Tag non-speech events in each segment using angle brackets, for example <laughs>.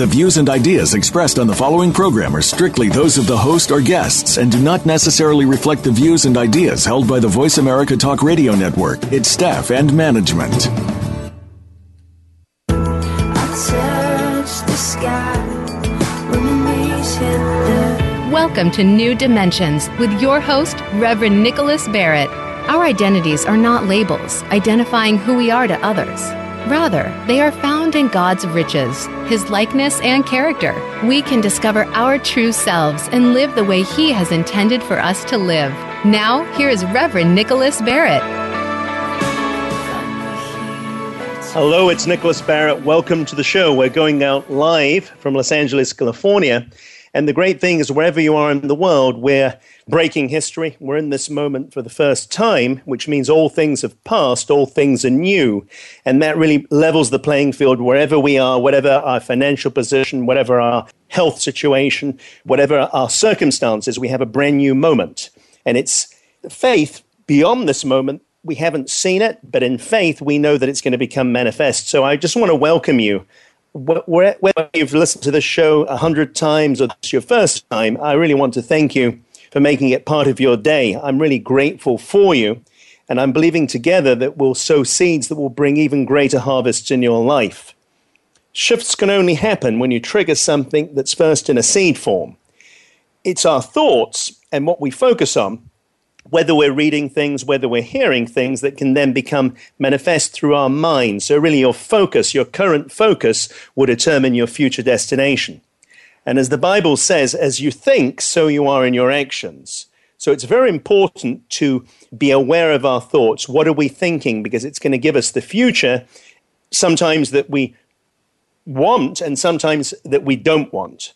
The views and ideas expressed on the following program are strictly those of the host or guests and do not necessarily reflect the views and ideas held by the Voice America Talk Radio Network, its staff, and management. Welcome to New Dimensions with your host, Reverend Nicholas Barrett. Our identities are not labels identifying who we are to others. Rather, they are found in God's riches, His likeness and character. We can discover our true selves and live the way He has intended for us to live. Now, here is Reverend Nicholas Barrett. Hello, it's Nicholas Barrett. Welcome to the show. We're going out live from Los Angeles, California. And the great thing is, wherever you are in the world, we're breaking history. We're in this moment for the first time, which means all things have passed, all things are new. And that really levels the playing field wherever we are, whatever our financial position, whatever our health situation, whatever our circumstances, we have a brand new moment. And it's faith beyond this moment. We haven't seen it, but in faith, we know that it's going to become manifest. So I just want to welcome you whether you've listened to this show a hundred times or it's your first time, I really want to thank you for making it part of your day. I'm really grateful for you. And I'm believing together that we'll sow seeds that will bring even greater harvests in your life. Shifts can only happen when you trigger something that's first in a seed form. It's our thoughts and what we focus on whether we're reading things, whether we're hearing things that can then become manifest through our mind. So, really, your focus, your current focus, will determine your future destination. And as the Bible says, as you think, so you are in your actions. So, it's very important to be aware of our thoughts. What are we thinking? Because it's going to give us the future, sometimes that we want and sometimes that we don't want.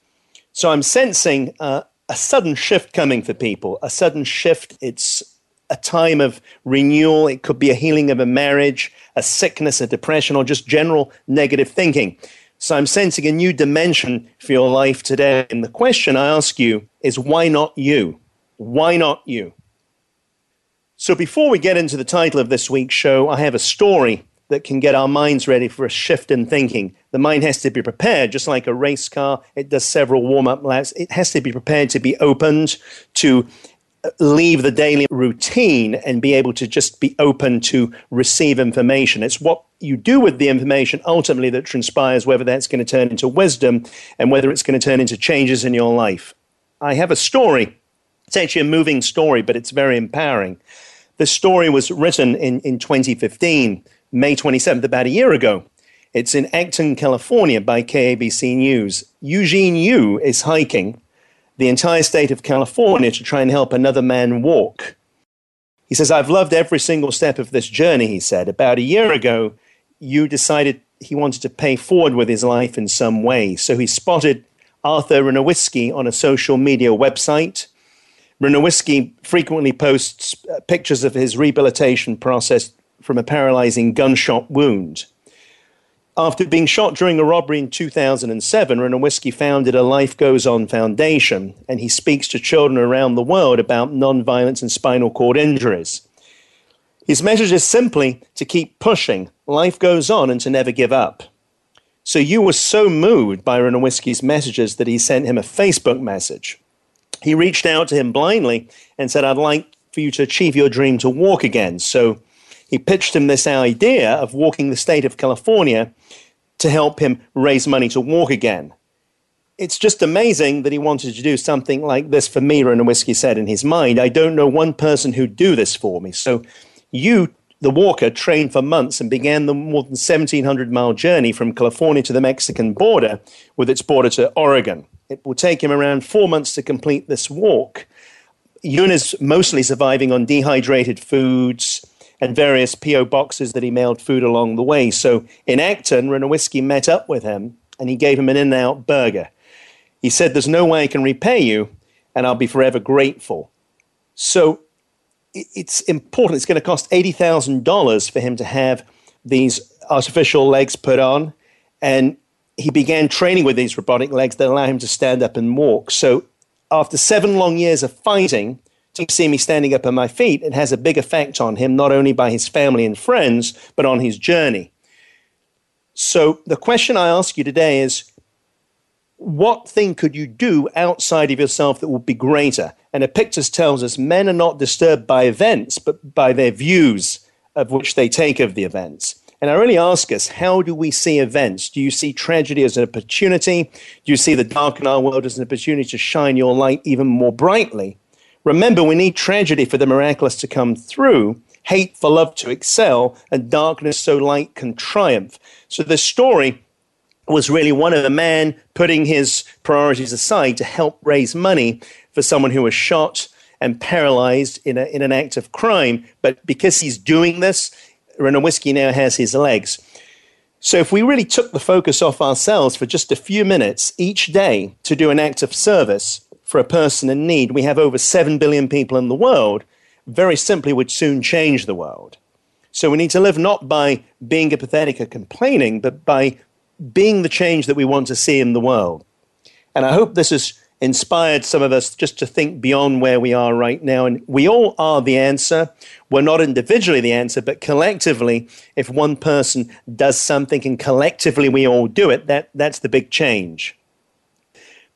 So, I'm sensing uh, a sudden shift coming for people, a sudden shift. It's a time of renewal. It could be a healing of a marriage, a sickness, a depression, or just general negative thinking. So I'm sensing a new dimension for your life today. And the question I ask you is why not you? Why not you? So before we get into the title of this week's show, I have a story that can get our minds ready for a shift in thinking. The mind has to be prepared, just like a race car. It does several warm up laps. It has to be prepared to be opened, to uh, leave the daily routine and be able to just be open to receive information. It's what you do with the information ultimately that transpires whether that's going to turn into wisdom and whether it's going to turn into changes in your life. I have a story. It's actually a moving story, but it's very empowering. This story was written in, in 2015 May 27th, about a year ago. It's in Acton, California by KABC News. Eugene Yoon is hiking the entire state of California to try and help another man walk. He says, I've loved every single step of this journey, he said. About a year ago, Yoon decided he wanted to pay forward with his life in some way. So he spotted Arthur Renowitzky on a social media website. Renowitzky frequently posts uh, pictures of his rehabilitation process from a paralyzing gunshot wound. After being shot during a robbery in 2007, Renowitzky founded a Life Goes On Foundation, and he speaks to children around the world about nonviolence and spinal cord injuries. His message is simply to keep pushing, life goes on, and to never give up. So Yoon were so moved by Renowitzky's messages that he sent him a Facebook message. He reached out to him blindly and said, I'd like for you to achieve your dream to walk again. So he pitched him this idea of walking the state of California to help him raise money to walk again. It's just amazing that he wanted to do something like this for me, Renowitzky said in his mind. I don't know one person who'd do this for me. So Yoon, the walker, trained for months and began the more than 1,700 mile journey from California to the Mexican border with its border to Oregon. It will take him around four months to complete this walk. Yoon is mostly surviving on dehydrated foods, and various P.O. boxes that he mailed food along the way. So in Acton, Renowitzky met up with him and he gave him an in and out burger. He said, There's no way I can repay you, and I'll be forever grateful. So it's important. It's going to cost $80,000 for him to have these artificial legs put on. And he began training with these robotic legs that allow him to stand up and walk. So after seven long years of fighting, to see me standing up on my feet, it has a big effect on him, not only by his family and friends, but on his journey. So the question I ask you today is what thing could you do outside of yourself that would be greater? And Epictetus tells us men are not disturbed by events, but by their views of which they take of the events. And I really ask us, how do we see events? Do you see tragedy as an opportunity? Do you see the dark in our world as an opportunity to shine your light even more brightly? Remember, we need tragedy for the miraculous to come through, hate for love to excel, and darkness so light can triumph. So the story was really one of a man putting his priorities aside to help raise money for someone who was shot and paralyzed in, a, in an act of crime. But because he's doing this, Whiskey now has his legs. So if we really took the focus off ourselves for just a few minutes each day to do an act of service for a person in need, we have over 7 billion people in the world, very simply would soon change the world. So we need to live not by being apathetic or complaining, but by being the change that we want to see in the world. And I hope this has inspired some of us just to think beyond where we are right now. And we all are the answer. We're not individually the answer, but collectively, if one person does something and collectively we all do it, that, that's the big change.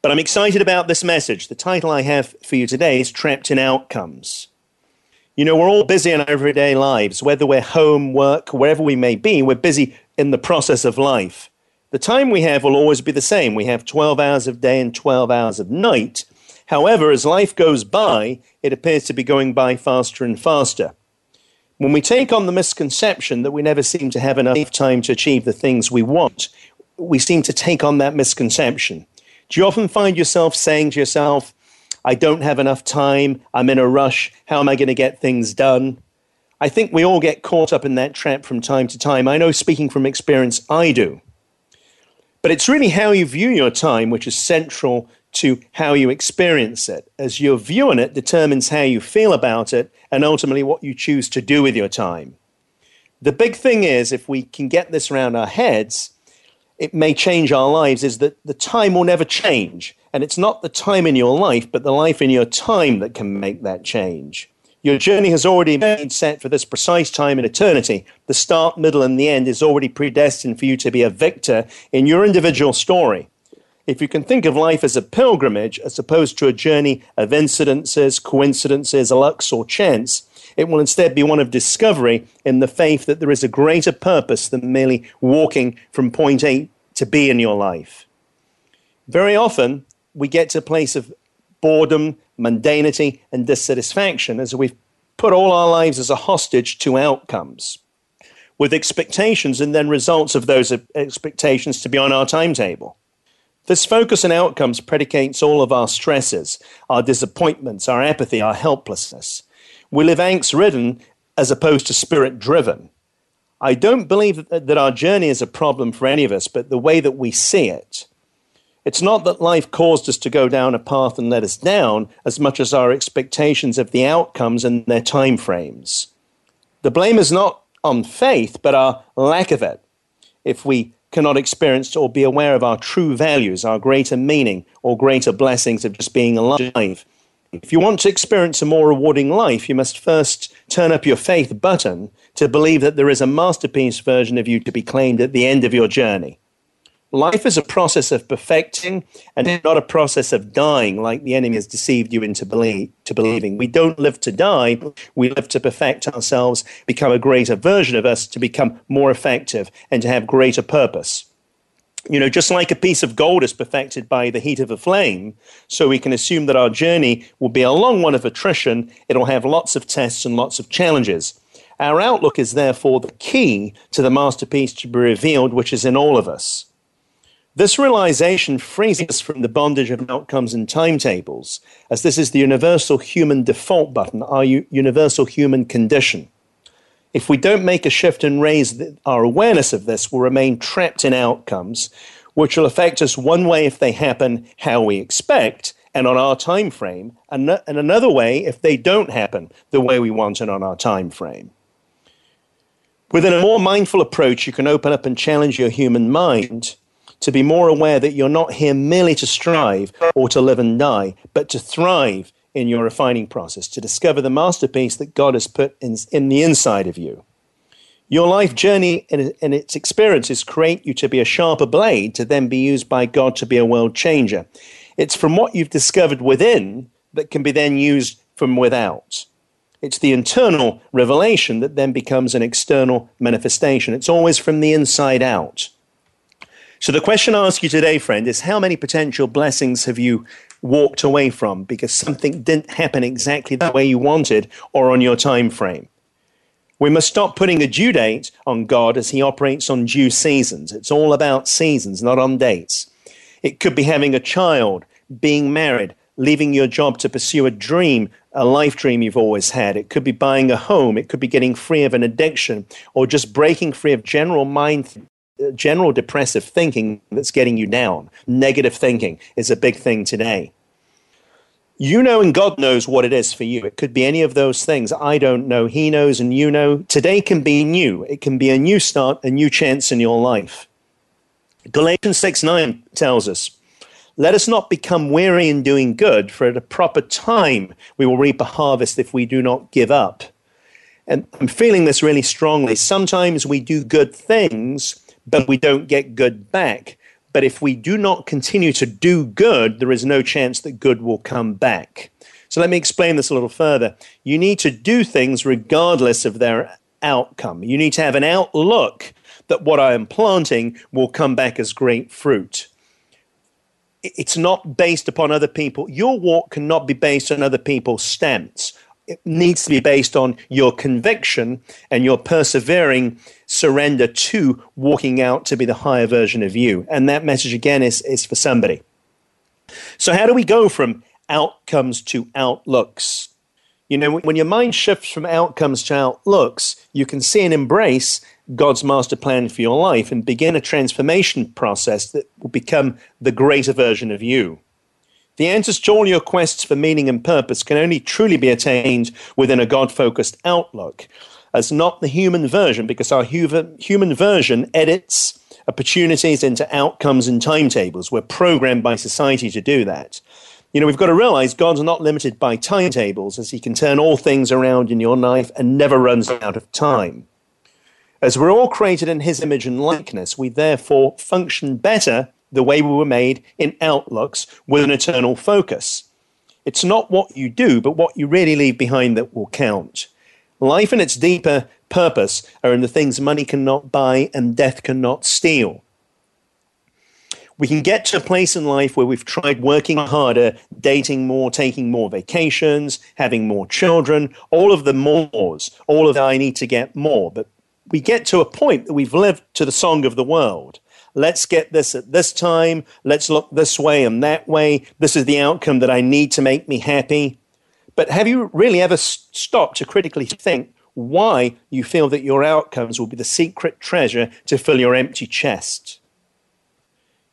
But I'm excited about this message. The title I have for you today is Trapped in Outcomes. You know, we're all busy in our everyday lives, whether we're home, work, wherever we may be, we're busy in the process of life. The time we have will always be the same. We have 12 hours of day and 12 hours of night. However, as life goes by, it appears to be going by faster and faster. When we take on the misconception that we never seem to have enough time to achieve the things we want, we seem to take on that misconception. Do you often find yourself saying to yourself, I don't have enough time, I'm in a rush, how am I going to get things done? I think we all get caught up in that trap from time to time. I know, speaking from experience, I do. But it's really how you view your time which is central to how you experience it, as your view on it determines how you feel about it and ultimately what you choose to do with your time. The big thing is, if we can get this around our heads, it may change our lives, is that the time will never change. And it's not the time in your life, but the life in your time that can make that change. Your journey has already been set for this precise time in eternity. The start, middle, and the end is already predestined for you to be a victor in your individual story. If you can think of life as a pilgrimage as opposed to a journey of incidences, coincidences, luck, or chance, it will instead be one of discovery in the faith that there is a greater purpose than merely walking from point A to B in your life. Very often, we get to a place of boredom, mundanity, and dissatisfaction as we've put all our lives as a hostage to outcomes with expectations and then results of those expectations to be on our timetable. This focus on outcomes predicates all of our stresses, our disappointments, our apathy, our helplessness. We live angst ridden as opposed to spirit driven. I don't believe that our journey is a problem for any of us, but the way that we see it. It's not that life caused us to go down a path and let us down as much as our expectations of the outcomes and their time frames. The blame is not on faith, but our lack of it. If we cannot experience or be aware of our true values, our greater meaning, or greater blessings of just being alive. If you want to experience a more rewarding life, you must first turn up your faith button to believe that there is a masterpiece version of you to be claimed at the end of your journey. Life is a process of perfecting and not a process of dying like the enemy has deceived you into to believing. We don't live to die, we live to perfect ourselves, become a greater version of us, to become more effective and to have greater purpose. You know, just like a piece of gold is perfected by the heat of a flame, so we can assume that our journey will be a long one of attrition. It'll have lots of tests and lots of challenges. Our outlook is therefore the key to the masterpiece to be revealed, which is in all of us. This realization frees us from the bondage of outcomes and timetables, as this is the universal human default button, our u- universal human condition. If we don't make a shift and raise our awareness of this, we'll remain trapped in outcomes, which will affect us one way if they happen how we expect, and on our time frame, and, and another way if they don't happen the way we want and on our time frame. Within a more mindful approach, you can open up and challenge your human mind to be more aware that you're not here merely to strive or to live and die, but to thrive in your refining process, to discover the masterpiece that God has put in, in the inside of you. Your life journey and, and its experiences create you to be a sharper blade to then be used by God to be a world changer. It's from what you've discovered within that can be then used from without. It's the internal revelation that then becomes an external manifestation. It's always from the inside out. So, the question I ask you today, friend, is how many potential blessings have you walked away from because something didn't happen exactly the way you wanted or on your time frame? We must stop putting a due date on God as He operates on due seasons. It's all about seasons, not on dates. It could be having a child, being married, leaving your job to pursue a dream, a life dream you've always had. It could be buying a home. It could be getting free of an addiction or just breaking free of general mind, general depressive thinking that's getting you down. Negative thinking is a big thing today. You know, and God knows what it is for you. It could be any of those things. I don't know. He knows, and you know. Today can be new. It can be a new start, a new chance in your life. Galatians 6 9 tells us, Let us not become weary in doing good, for at a proper time we will reap a harvest if we do not give up. And I'm feeling this really strongly. Sometimes we do good things, but we don't get good back. But if we do not continue to do good, there is no chance that good will come back. So let me explain this a little further. You need to do things regardless of their outcome. You need to have an outlook that what I am planting will come back as great fruit. It's not based upon other people. Your walk cannot be based on other people's stance it needs to be based on your conviction and your persevering surrender to walking out to be the higher version of you. And that message, again, is, is for somebody. So, how do we go from outcomes to outlooks? You know, when your mind shifts from outcomes to outlooks, you can see and embrace God's master plan for your life and begin a transformation process that will become the greater version of you. The answers to all your quests for meaning and purpose can only truly be attained within a God focused outlook, as not the human version, because our human version edits opportunities into outcomes and timetables. We're programmed by society to do that. You know, we've got to realize God's not limited by timetables, as He can turn all things around in your life and never runs out of time. As we're all created in His image and likeness, we therefore function better the way we were made in outlooks with an eternal focus. It's not what you do, but what you really leave behind that will count. Life and its deeper purpose are in the things money cannot buy and death cannot steal. We can get to a place in life where we've tried working harder, dating more, taking more vacations, having more children, all of the mores, all of the I need to get more. But we get to a point that we've lived to the song of the world. Let's get this at this time. Let's look this way and that way. This is the outcome that I need to make me happy. But have you really ever stopped to critically think why you feel that your outcomes will be the secret treasure to fill your empty chest?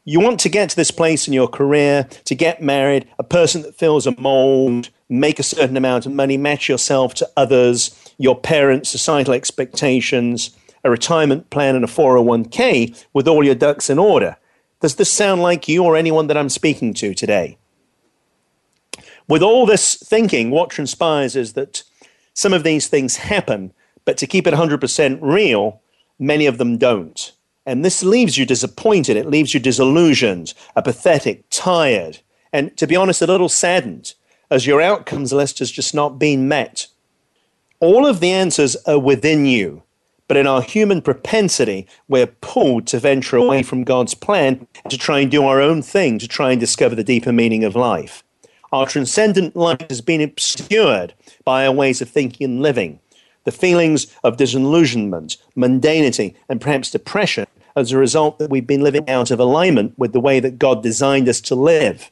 You want to get to this place in your career, to get married, a person that fills a mold, make a certain amount of money, match yourself to others, your parents' societal expectations a retirement plan and a 401k with all your ducks in order. Does this sound like you or anyone that I'm speaking to today? With all this thinking, what transpires is that some of these things happen, but to keep it 100% real, many of them don't. And this leaves you disappointed. It leaves you disillusioned, apathetic, tired, and to be honest, a little saddened as your outcomes list has just not been met. All of the answers are within you. But in our human propensity, we're pulled to venture away from God's plan to try and do our own thing, to try and discover the deeper meaning of life. Our transcendent life has been obscured by our ways of thinking and living. The feelings of disillusionment, mundanity, and perhaps depression as a result that we've been living out of alignment with the way that God designed us to live.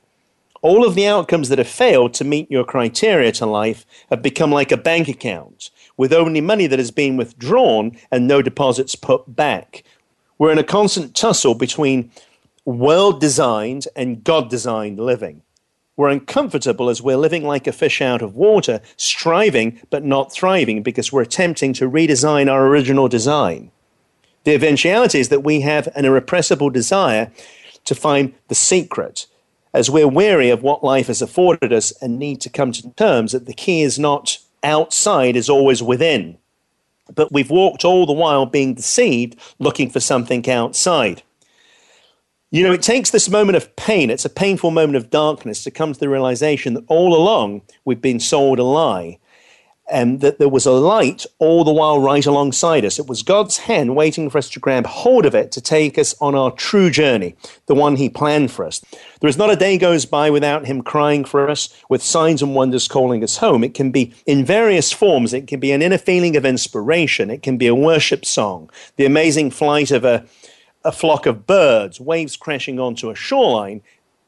All of the outcomes that have failed to meet your criteria to life have become like a bank account with only money that has been withdrawn and no deposits put back. We're in a constant tussle between world designed and God designed living. We're uncomfortable as we're living like a fish out of water, striving but not thriving because we're attempting to redesign our original design. The eventuality is that we have an irrepressible desire to find the secret as we're weary of what life has afforded us and need to come to terms that the key is not outside, is always within. But we've walked all the while being deceived, looking for something outside. You know, it takes this moment of pain, it's a painful moment of darkness to come to the realization that all along we've been sold a lie and that there was a light all the while right alongside us. It was God's hand waiting for us to grab hold of it to take us on our true journey, the one He planned for us. There is not a day goes by without Him crying for us, with signs and wonders calling us home. It can be in various forms. It can be an inner feeling of inspiration. It can be a worship song, the amazing flight of a a flock of birds, waves crashing onto a shoreline,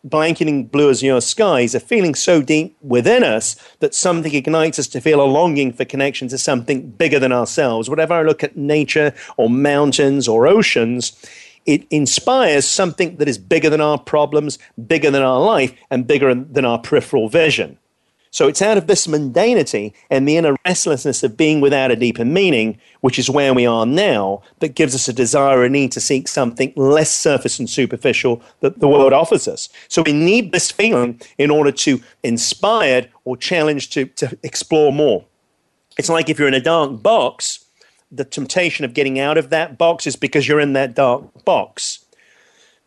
blanketing blue azure skies, a feeling so deep within us that something ignites us to feel a longing for connection to something bigger than ourselves. Whatever I look at nature or mountains or oceans, it inspires something that is bigger than our problems, bigger than our life, and bigger than our peripheral vision. So it's out of this mundanity and the inner restlessness of being without a deeper meaning, which is where we are now, that gives us a desire and need to seek something less surface and superficial that the world offers us. So we need this feeling in order to inspired or challenged to, to explore more. It's like if you're in a dark box, the temptation of getting out of that box is because you're in that dark box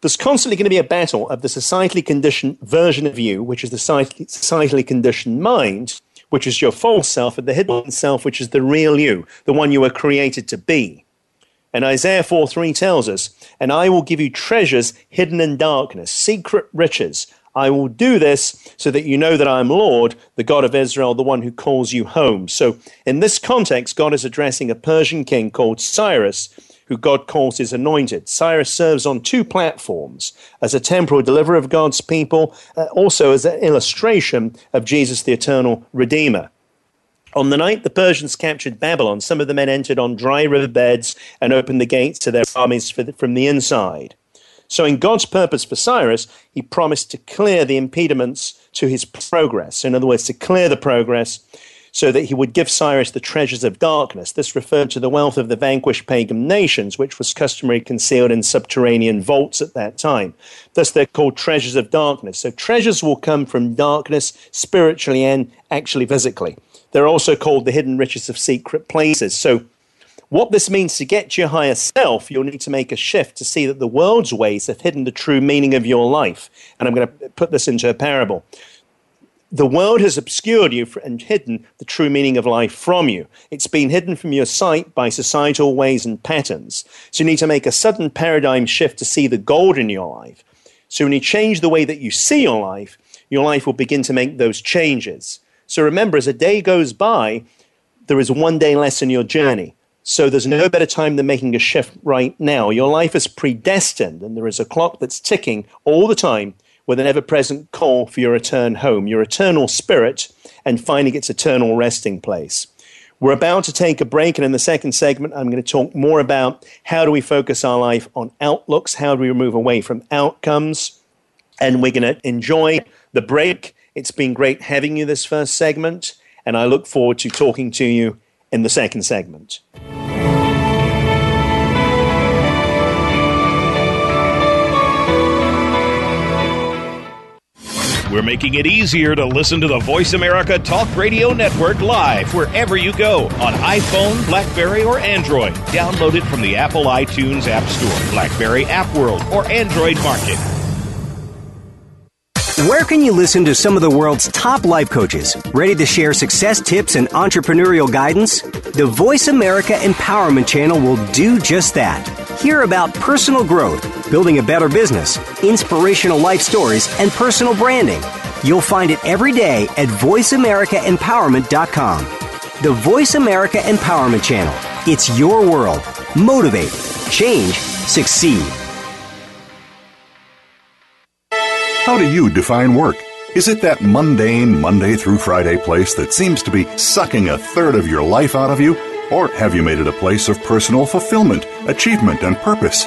there's constantly going to be a battle of the societally conditioned version of you, which is the societally conditioned mind, which is your false self, and the hidden self, which is the real you, the one you were created to be. And Isaiah 4 3 tells us, And I will give you treasures hidden in darkness, secret riches. I will do this so that you know that I am Lord, the God of Israel, the one who calls you home. So, in this context, God is addressing a Persian king called Cyrus who God calls his anointed. Cyrus serves on two platforms as a temporal deliverer of God's people, uh, also as an illustration of Jesus, the eternal Redeemer. On the night the Persians captured Babylon, some of the men entered on dry river beds and opened the gates to their armies the, from the inside. So, in God's purpose for Cyrus, he promised to clear the impediments to his progress. In other words, to clear the progress so that he would give Cyrus the treasures of darkness. This referred to the wealth of the vanquished pagan nations, which was customary concealed in subterranean vaults at that time. Thus, they're called treasures of darkness. So, treasures will come from darkness spiritually and actually physically. They're also called the hidden riches of secret places. So, what this means to get to your higher self, you'll need to make a shift to see that the world's ways have hidden the true meaning of your life. And I'm going to put this into a parable the world has obscured you and hidden the true meaning of life from you. It's been hidden from your sight by societal ways and patterns. So you need to make a sudden paradigm shift to see the gold in your life. So when you change the way that you see your life, your life will begin to make those changes. So remember, as a day goes by, there is one day less in your journey. So there's no better time than making a shift right now. Your life is predestined, and there is a clock that's ticking all the time with an ever present call for your return home, your eternal spirit, and finding its eternal resting place. We're about to take a break, and in the second segment, I'm going to talk more about how do we focus our life on outlooks, how do we move away from outcomes, and we're going to enjoy the break. It's been great having you this first segment, and I look forward to talking to you in the second segment. We're making it easier to listen to the Voice America Talk Radio Network live wherever you go on iPhone, Blackberry, or Android. Download it from the Apple iTunes App Store, Blackberry App World, or Android Market. Where can you listen to some of the world's top life coaches ready to share success tips and entrepreneurial guidance? The Voice America Empowerment Channel will do just that. Hear about personal growth, building a better business, inspirational life stories, and personal branding. You'll find it every day at VoiceAmericaEmpowerment.com. The Voice America Empowerment Channel. It's your world. Motivate, change, succeed. How do you define work? Is it that mundane Monday through Friday place that seems to be sucking a third of your life out of you? Or have you made it a place of personal fulfillment, achievement, and purpose?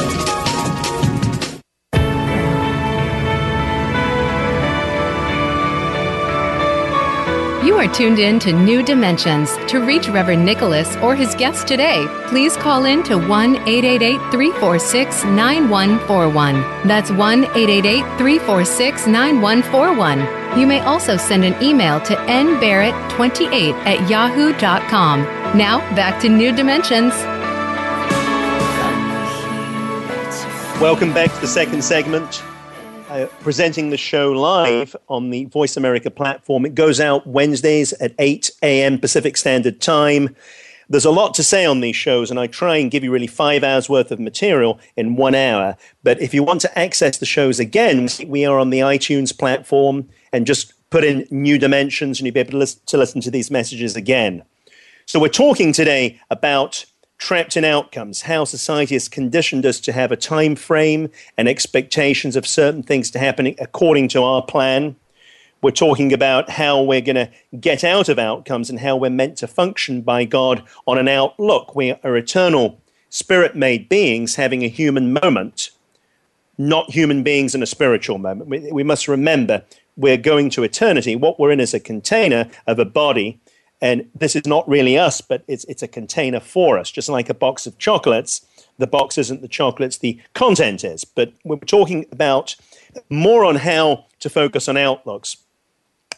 Are tuned in to New Dimensions. To reach Reverend Nicholas or his guest today, please call in to 1 888 346 9141. That's 1 888 346 9141. You may also send an email to nbarrett28 at yahoo.com. Now, back to New Dimensions. Welcome back to the second segment uh, presenting the show live on the Voice America platform. It goes out Wednesdays at 8 a.m. Pacific Standard Time. There's a lot to say on these shows, and I try and give you really five hours worth of material in one hour. But if you want to access the shows again, we are on the iTunes platform and just put in new dimensions, and you'll be able to listen to, listen to these messages again. So, we're talking today about trapped in outcomes, how society has conditioned us to have a time frame and expectations of certain things to happen according to our plan. We're talking about how we're going to get out of outcomes and how we're meant to function by God on an outlook. We are eternal, spirit made beings having a human moment, not human beings in a spiritual moment. We, we must remember we're going to eternity. What we're in is a container of a body and this is not really us, but it's, it's a container for us, just like a box of chocolates. The box isn't the chocolates, the content is. But we're talking about more on how to focus on outlooks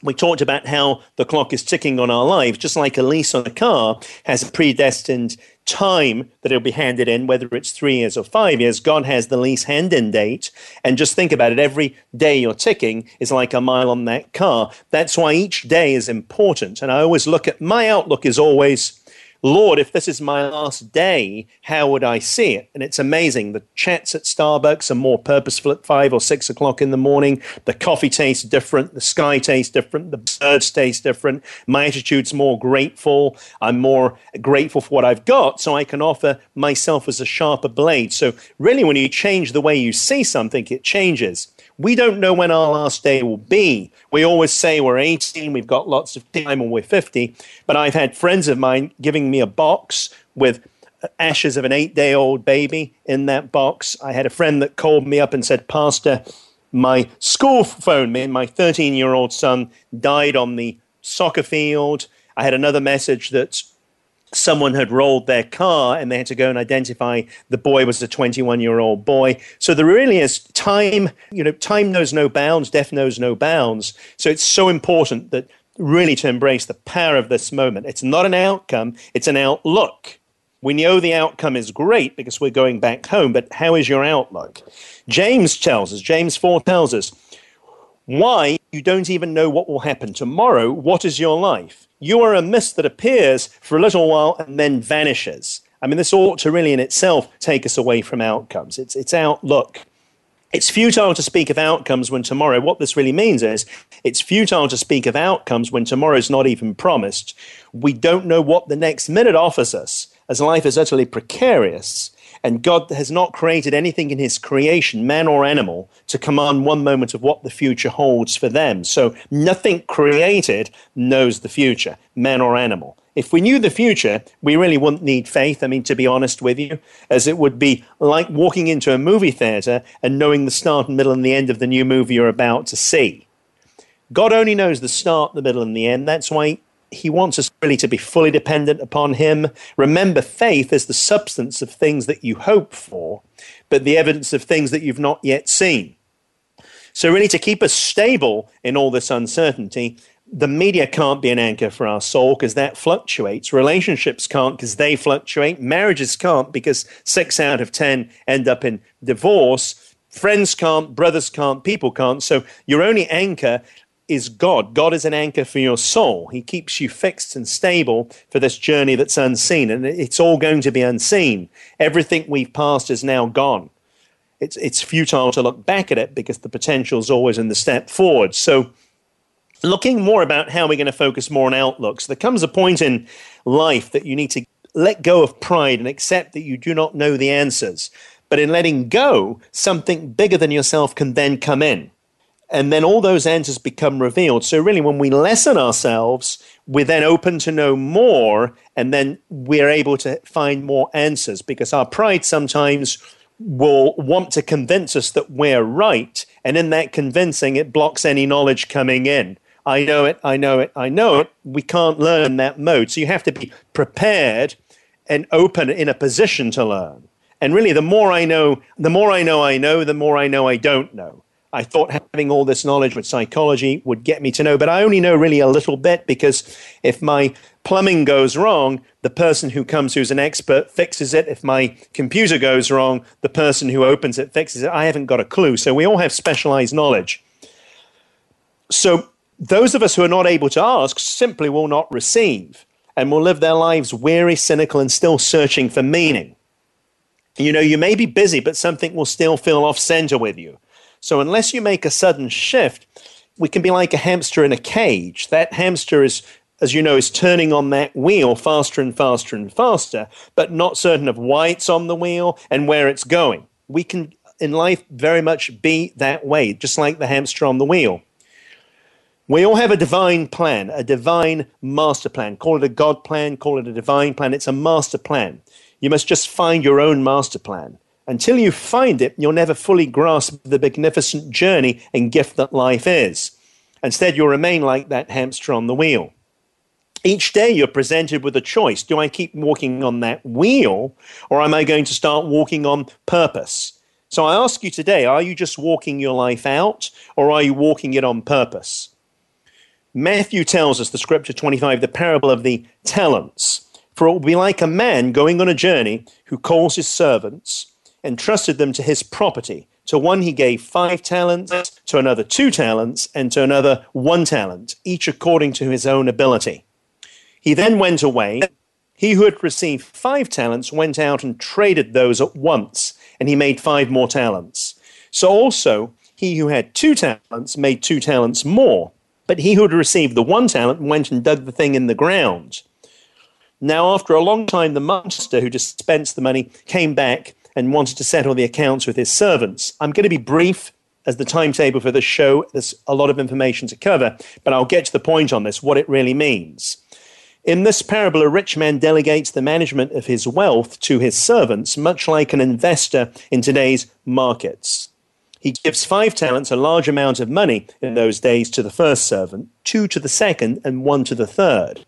we talked about how the clock is ticking on our lives, just like a lease on a car has a predestined time that it'll be handed in, whether it's three years or five years. God has the lease hand in date. And just think about it every day you're ticking is like a mile on that car. That's why each day is important. And I always look at my outlook is always Lord, if this is my last day, how would I see it? And it's amazing. The chats at Starbucks are more purposeful at five or six o'clock in the morning. The coffee tastes different. The sky tastes different. The birds taste different. My attitude's more grateful. I'm more grateful for what I've got, so I can offer myself as a sharper blade. So, really, when you change the way you see something, it changes. We don't know when our last day will be. We always say we're 18, we've got lots of time, and we're 50. But I've had friends of mine giving me a box with ashes of an eight day old baby in that box. I had a friend that called me up and said, Pastor, my school phone, my 13 year old son died on the soccer field. I had another message that someone had rolled their car and they had to go and identify the boy was a 21 year old boy. So there really is time, you know, time knows no bounds, death knows no bounds. So it's so important that really to embrace the power of this moment. It's not an outcome, it's an outlook. We know the outcome is great because we're going back home, but how is your outlook? James tells us, James 4 tells us, why you don't even know what will happen tomorrow. What is your life? You are a mist that appears for a little while and then vanishes. I mean, this ought to really in itself take us away from outcomes. It's, it's outlook. It's futile to speak of outcomes when tomorrow, what this really means is, it's futile to speak of outcomes when tomorrow is not even promised. We don't know what the next minute offers us, as life is utterly precarious. And God has not created anything in his creation, man or animal, to command one moment of what the future holds for them. So nothing created knows the future, man or animal. If we knew the future, we really wouldn't need faith. I mean, to be honest with you, as it would be like walking into a movie theater and knowing the start middle and the end of the new movie you're about to see. God only knows the start, the middle, and the end. That's why he wants us really to be fully dependent upon him. Remember, faith is the substance of things that you hope for, but the evidence of things that you've not yet seen. So, really, to keep us stable in all this uncertainty, the media can't be an anchor for our soul because that fluctuates. Relationships can't because they fluctuate. Marriages can't because six out of 10 end up in divorce. Friends can't, brothers can't, people can't. So, your only anchor is God. God is an anchor for your soul. He keeps you fixed and stable for this journey that's unseen. And it's all going to be unseen. Everything we've passed is now gone. it's, it's futile to look back at it because the potential is always in the step forward. So, looking more about how we're going to focus more on outlooks, there comes a point in life that you need to let go of pride and accept that you do not know the answers. But in letting go, something bigger than yourself can then come in. And then all those answers become revealed. So, really, when we lessen ourselves, we're then open to know more, and then we're able to find more answers because our pride sometimes will want to convince us that we're right. And in that convincing, it blocks any knowledge coming in. I know it, I know it, I know it. We can't learn that mode. So you have to be prepared and open in a position to learn. And really, the more I know, the more I know I know, the more I know I don't know. I thought having all this knowledge with psychology would get me to know, but I only know really a little bit because if my plumbing goes wrong, the person who comes who's an expert fixes it. If my computer goes wrong, the person who opens it fixes it. I haven't got a clue. So we all have specialized knowledge. So those of us who are not able to ask simply will not receive and will live their lives weary, cynical, and still searching for meaning. You know, you may be busy, but something will still feel off center with you. So, unless you make a sudden shift, we can be like a hamster in a cage. That hamster is, as you know, is turning on that wheel faster and faster and faster, but not certain of why it's on the wheel and where it's going. We can, in life, very much be that way, just like the hamster on the wheel. We all have a divine plan, a divine master plan. Call it a God plan, call it a divine plan. It's a master plan. You must just find your own master plan. Until you find it, you'll never fully grasp the magnificent journey and gift that life is. Instead, you'll remain like that hamster on the wheel. Each day, you're presented with a choice. Do I keep walking on that wheel, or am I going to start walking on purpose? So I ask you today are you just walking your life out, or are you walking it on purpose? Matthew tells us, the scripture 25, the parable of the talents. For it will be like a man going on a journey who calls his servants and trusted them to his property. To one he gave five talents, to another two talents, and to another one talent, each according to his own ability. He then went away. He who had received five talents went out and traded those at once, and he made five more talents. So also he who had two talents made two talents more. But he who had received the one talent went and dug the thing in the ground. Now, after a long time, the master who dispensed the money came back and wanted to settle the accounts with his servants. I'm going to be brief as the timetable for this show. There's a lot of information to cover, but I'll get to the point on this, what it really means. In this parable, a rich man delegates the management of his wealth to his servants, much like an investor in today's markets. He gives five talents, a large amount of money in those days, to the first servant, two to the second, and one to the third.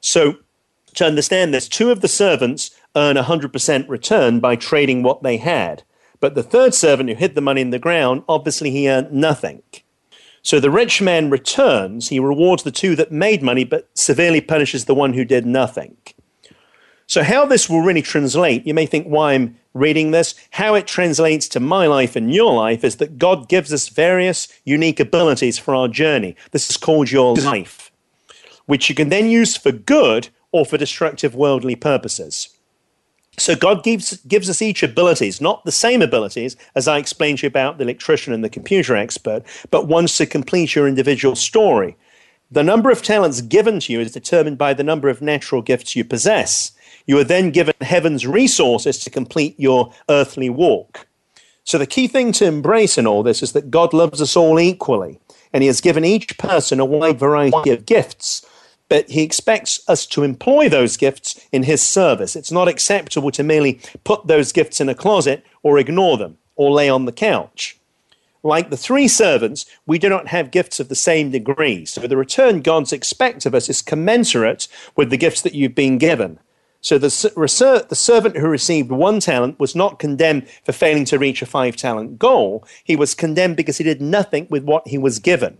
So, to understand this, two of the servants earn 100% return by trading what they had. But the third servant who hid the money in the ground, obviously he earned nothing. So the rich man returns, he rewards the two that made money, but severely punishes the one who did nothing. So, how this will really translate, you may think why I'm reading this, how it translates to my life and your life is that God gives us various unique abilities for our journey. This is called your life, which you can then use for good or for destructive worldly purposes. So God gives, gives us each abilities, not the same abilities as I explained to you about the electrician and the computer expert, but ones to complete your individual story. The number of talents given to you is determined by the number of natural gifts you possess. You are then given heaven's resources to complete your earthly walk. So, the key thing to embrace in all this is that God loves us all equally, and He has given each person a wide variety of gifts. But He expects us to employ those gifts in His service. It's not acceptable to merely put those gifts in a closet or ignore them or lay on the couch. Like the three servants, we do not have gifts of the same degree. So the return God's expect of us is commensurate with the gifts that you've been given. So the, the servant who received one talent was not condemned for failing to reach a five talent goal. He was condemned because he did nothing with what he was given.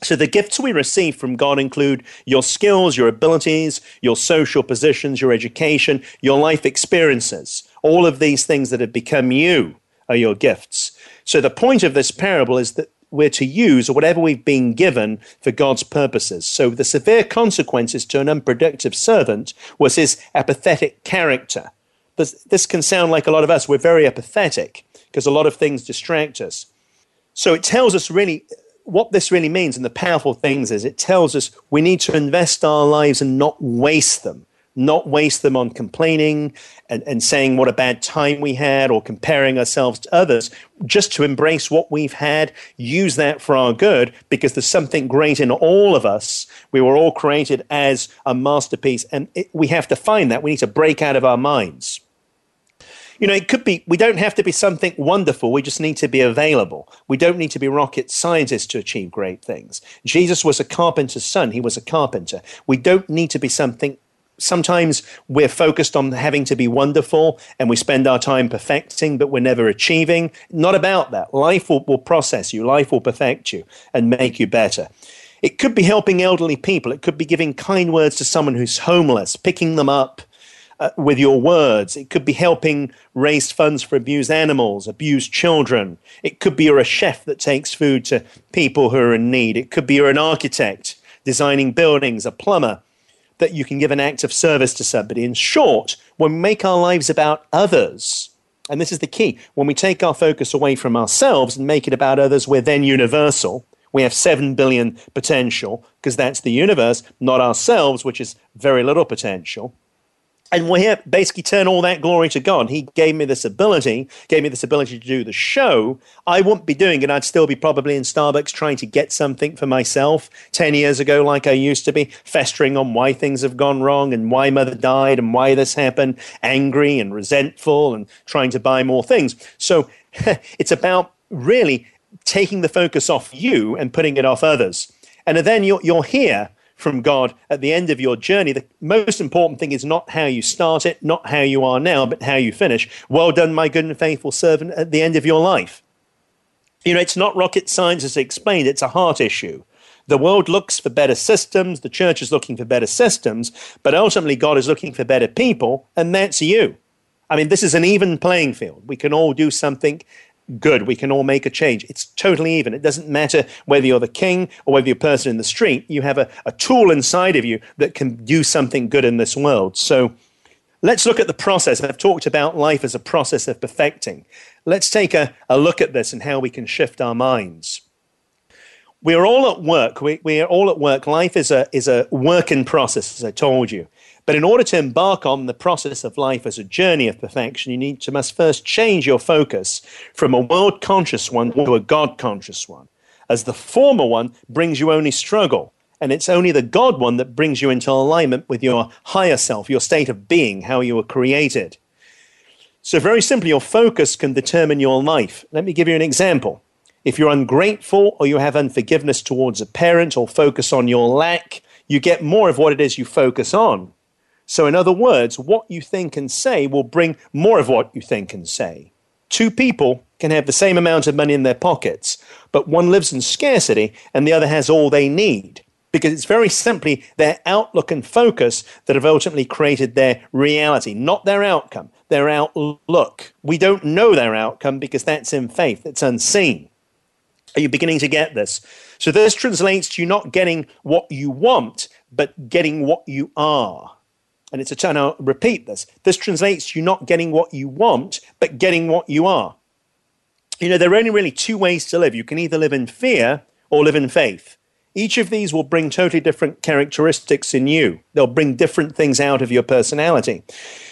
So the gifts we receive from God include your skills, your abilities, your social positions, your education, your life experiences. All of these things that have become you are your gifts. So the point of this parable is that we're to use or whatever we've been given for God's purposes. So the severe consequences to an unproductive servant was his apathetic character. This, this can sound like a lot of us. We're very apathetic because a lot of things distract us. So it tells us really what this really means, and the powerful things is it tells us we need to invest our lives and not waste them not waste them on complaining and, and saying what a bad time we had or comparing ourselves to others, just to embrace what we've had, use that for our good, because there's something great in all of us. We were all created as a masterpiece, and it, we have to find that. We need to break out of our minds. You know, it could be, we don't have to be something wonderful. We just need to be available. We don't need to be rocket scientists to achieve great things. Jesus was a carpenter's son. He was a carpenter. We don't need to be something sometimes we're focused on having to be wonderful and we spend our time perfecting, but we're never achieving. Not about that. Life will, will process you, life will perfect you and make you better. It could be helping elderly people, it could be giving kind words to someone who's homeless, picking them up. Uh, with your words. It could be helping raise funds for abused animals, abused children. It could be you're a chef that takes food to people who are in need. It could be you're an architect designing buildings, a plumber that you can give an act of service to somebody. In short, when we make our lives about others, and this is the key, when we take our focus away from ourselves and make it about others, we're then universal. We have 7 billion potential because that's the universe, not ourselves, which is very little potential and we basically turn all that glory to God. He gave me this ability, gave me this ability to do the show. I wouldn't be doing it. I'd still be probably in Starbucks trying to get something for myself 10 years ago, like I used to be, festering on why things have gone wrong and why mother died and why this happened, angry and resentful and trying to buy more things. So <laughs> it's about really taking the focus off you and putting it off others. And then you're, you're here from God at the end of your journey, the most important thing is not how you start it, not how you are now, but how you finish. Well done, my good and faithful servant, at the end of your life. You know, it's not rocket science as explained, it's a heart issue. The world looks for better systems, the church is looking for better systems, but ultimately God is looking for better people, and that's you. I mean, this is an even playing field. We can all do something good. We can all make a change. It's totally even. It doesn't matter whether you're the king or whether you're a person in the street. You have a, a tool inside of you that can do something good in this world. So let's look at the process. I've talked about life as a process of perfecting. Let's take a, a look at this and how we can shift our minds. We are all at work. We, we are all at work. Life is a, is a work in process, as I told you. But in order to embark on the process of life as a journey of perfection, you need to must first change your focus from a world conscious one to a God conscious one, as the former one brings you only struggle, and it's only the God one that brings you into alignment with your higher self, your state of being, how you were created. So, very simply, your focus can determine your life. Let me give you an example. If you're ungrateful or you have unforgiveness towards a parent or focus on your lack, you get more of what it is you focus on. So, in other words, what you think and say will bring more of what you think and say. Two people can have the same amount of money in their pockets, but one lives in scarcity and the other has all they need. Because it's very simply their outlook and focus that have ultimately created their reality, not their outcome, their outlook. We don't know their outcome because that's in faith, it's unseen. Are you beginning to get this? So, this translates to you not getting what you want, but getting what you are and it's a turn. I'll repeat this. This translates to you not getting what you want, but getting what you are. You know, there are only really two ways to live. You can either live in fear or live in faith. Each of these will bring totally different characteristics in you. They'll bring different things out of your personality.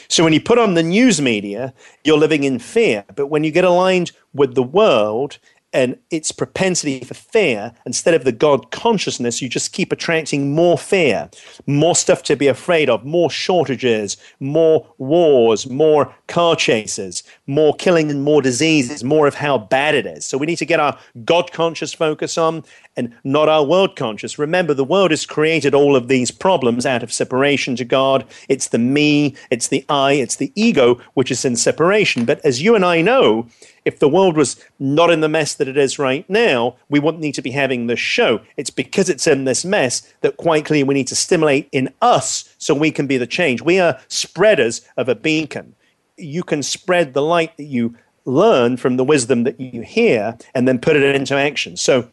So when you put on the news media, you're living in fear. But when you get aligned with the world and its propensity for fear, instead of the God consciousness, you just keep attracting more fear, more stuff to be afraid of, more shortages, more wars, more car chases, more killing and more diseases, more of how bad it is. So we need to get our God conscious focus on and not our world conscious. Remember, the world has created all of these problems out of separation to God. It's the me, it's the I, it's the ego, which is in separation. But as you and I know, if the world was not in the mess that it is right now, we wouldn't need to be having this show. It's because it's in this mess that quite clearly we need to stimulate in us so we can be the change. We are spreaders of a beacon. You can spread the light that you learn from the wisdom that you hear and then put it into action. So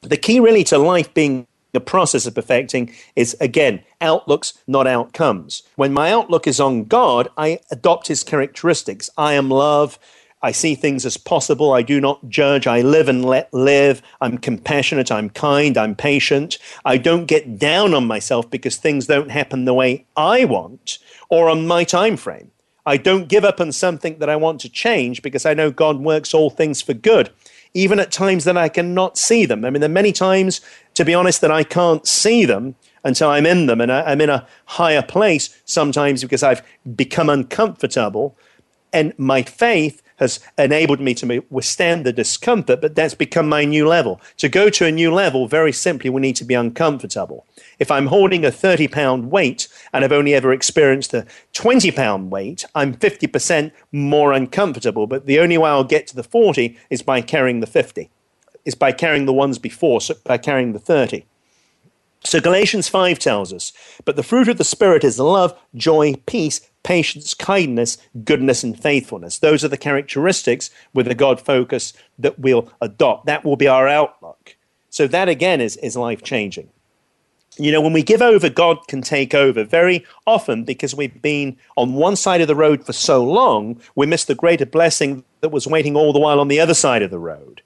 the key really to life being the process of perfecting is again outlooks not outcomes when my outlook is on god i adopt his characteristics i am love I see things as possible. I do not judge. I live and let live. I'm compassionate. I'm kind. I'm patient. I don't get down on myself because things don't happen the way I want or on my time frame. I don't give up on something that I want to change because I know God works all things for good, even at times that I cannot see them. I mean, there are many times, to be honest, that I can't see them until I'm in them and I'm in a higher place sometimes because I've become uncomfortable. And my faith has enabled me to withstand the discomfort, but that's become my new level. To go to a new level, very simply, we need to be uncomfortable. If I'm holding a 30 pound weight and I've only ever experienced a 20 pound weight, I'm 50% more uncomfortable. But the only way I'll get to the 40 is by carrying the 50, is by carrying the ones before, so by carrying the 30. So Galatians 5 tells us, but the fruit of the Spirit is love, joy, peace, patience, kindness, goodness, and faithfulness. Those are the characteristics with a God focus that we'll adopt. That will be our outlook. So that again is, is life changing. You know, when we give over, God can take over. Very often, because we've been on one side of the road for so long, we miss the greater blessing that was waiting all the while on the other side of the road.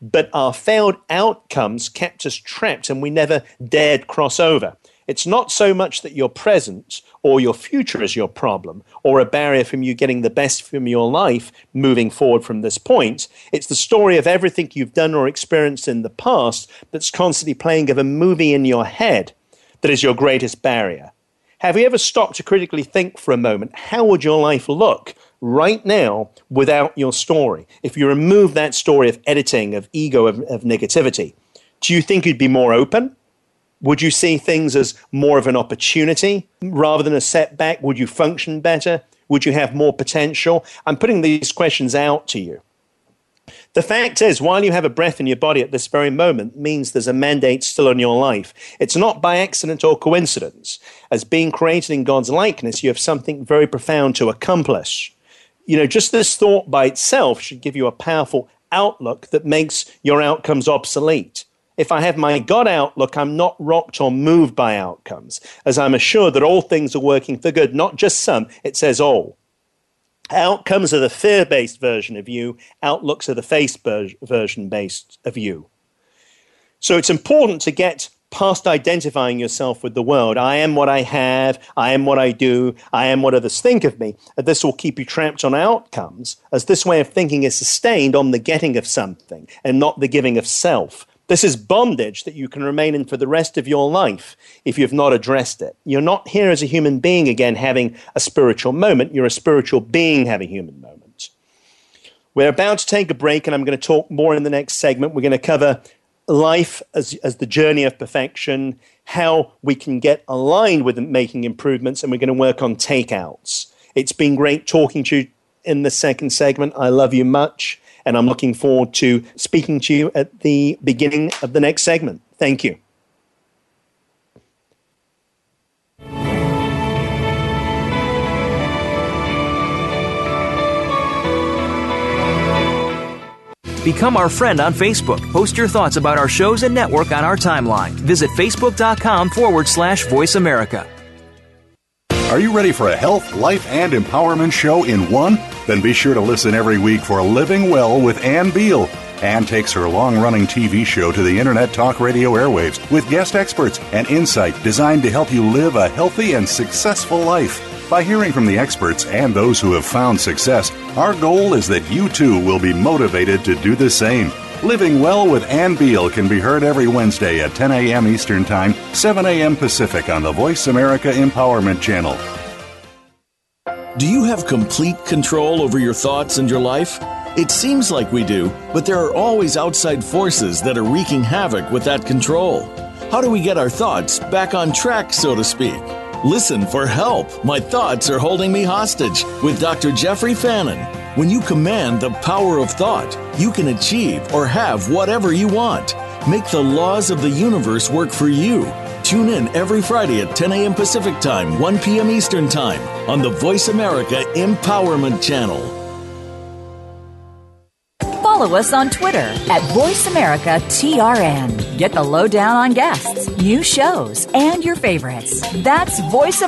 But our failed outcomes kept us trapped and we never dared cross over. It's not so much that your present or your future is your problem or a barrier from you getting the best from your life moving forward from this point. It's the story of everything you've done or experienced in the past that's constantly playing of a movie in your head that is your greatest barrier. Have you ever stopped to critically think for a moment how would your life look right now without your story? If you remove that story of editing, of ego, of, of negativity, do you think you'd be more open? Would you see things as more of an opportunity rather than a setback? Would you function better? Would you have more potential? I'm putting these questions out to you. The fact is, while you have a breath in your body at this very moment, means there's a mandate still on your life. It's not by accident or coincidence. As being created in God's likeness, you have something very profound to accomplish. You know, just this thought by itself should give you a powerful outlook that makes your outcomes obsolete. If I have my God outlook, I'm not rocked or moved by outcomes, as I'm assured that all things are working for good, not just some, it says all. Outcomes are the fear based version of you, outlooks are the faith version based of you. So it's important to get past identifying yourself with the world. I am what I have, I am what I do, I am what others think of me. This will keep you trapped on outcomes, as this way of thinking is sustained on the getting of something and not the giving of self. This is bondage that you can remain in for the rest of your life if you've not addressed it. You're not here as a human being again having a spiritual moment, you're a spiritual being having a human moment. We're about to take a break, and I'm going to talk more in the next segment. We're going to cover life as, as the journey of perfection, how we can get aligned with making improvements, and we're going to work on takeouts. It's been great talking to you in the second segment. I love you much. And I'm looking forward to speaking to you at the beginning of the next segment. Thank you. Become our friend on Facebook. Post your thoughts about our shows and network on our timeline. Visit facebook.com forward slash voice America. Are you ready for a health, life, and empowerment show in one? Then be sure to listen every week for Living Well with Ann Beal. Ann takes her long running TV show to the Internet Talk Radio airwaves with guest experts and insight designed to help you live a healthy and successful life. By hearing from the experts and those who have found success, our goal is that you too will be motivated to do the same. Living Well with Ann Beal can be heard every Wednesday at 10 a.m. Eastern Time, 7 a.m. Pacific on the Voice America Empowerment Channel. Do you have complete control over your thoughts and your life? It seems like we do, but there are always outside forces that are wreaking havoc with that control. How do we get our thoughts back on track, so to speak? Listen for help. My thoughts are holding me hostage with Dr. Jeffrey Fannin. When you command the power of thought, you can achieve or have whatever you want. Make the laws of the universe work for you. Tune in every Friday at 10 a.m. Pacific Time, 1 p.m. Eastern Time on the Voice America Empowerment Channel. Follow us on Twitter at VoiceAmericaTRN. Get the lowdown on guests, new shows, and your favorites. That's Voice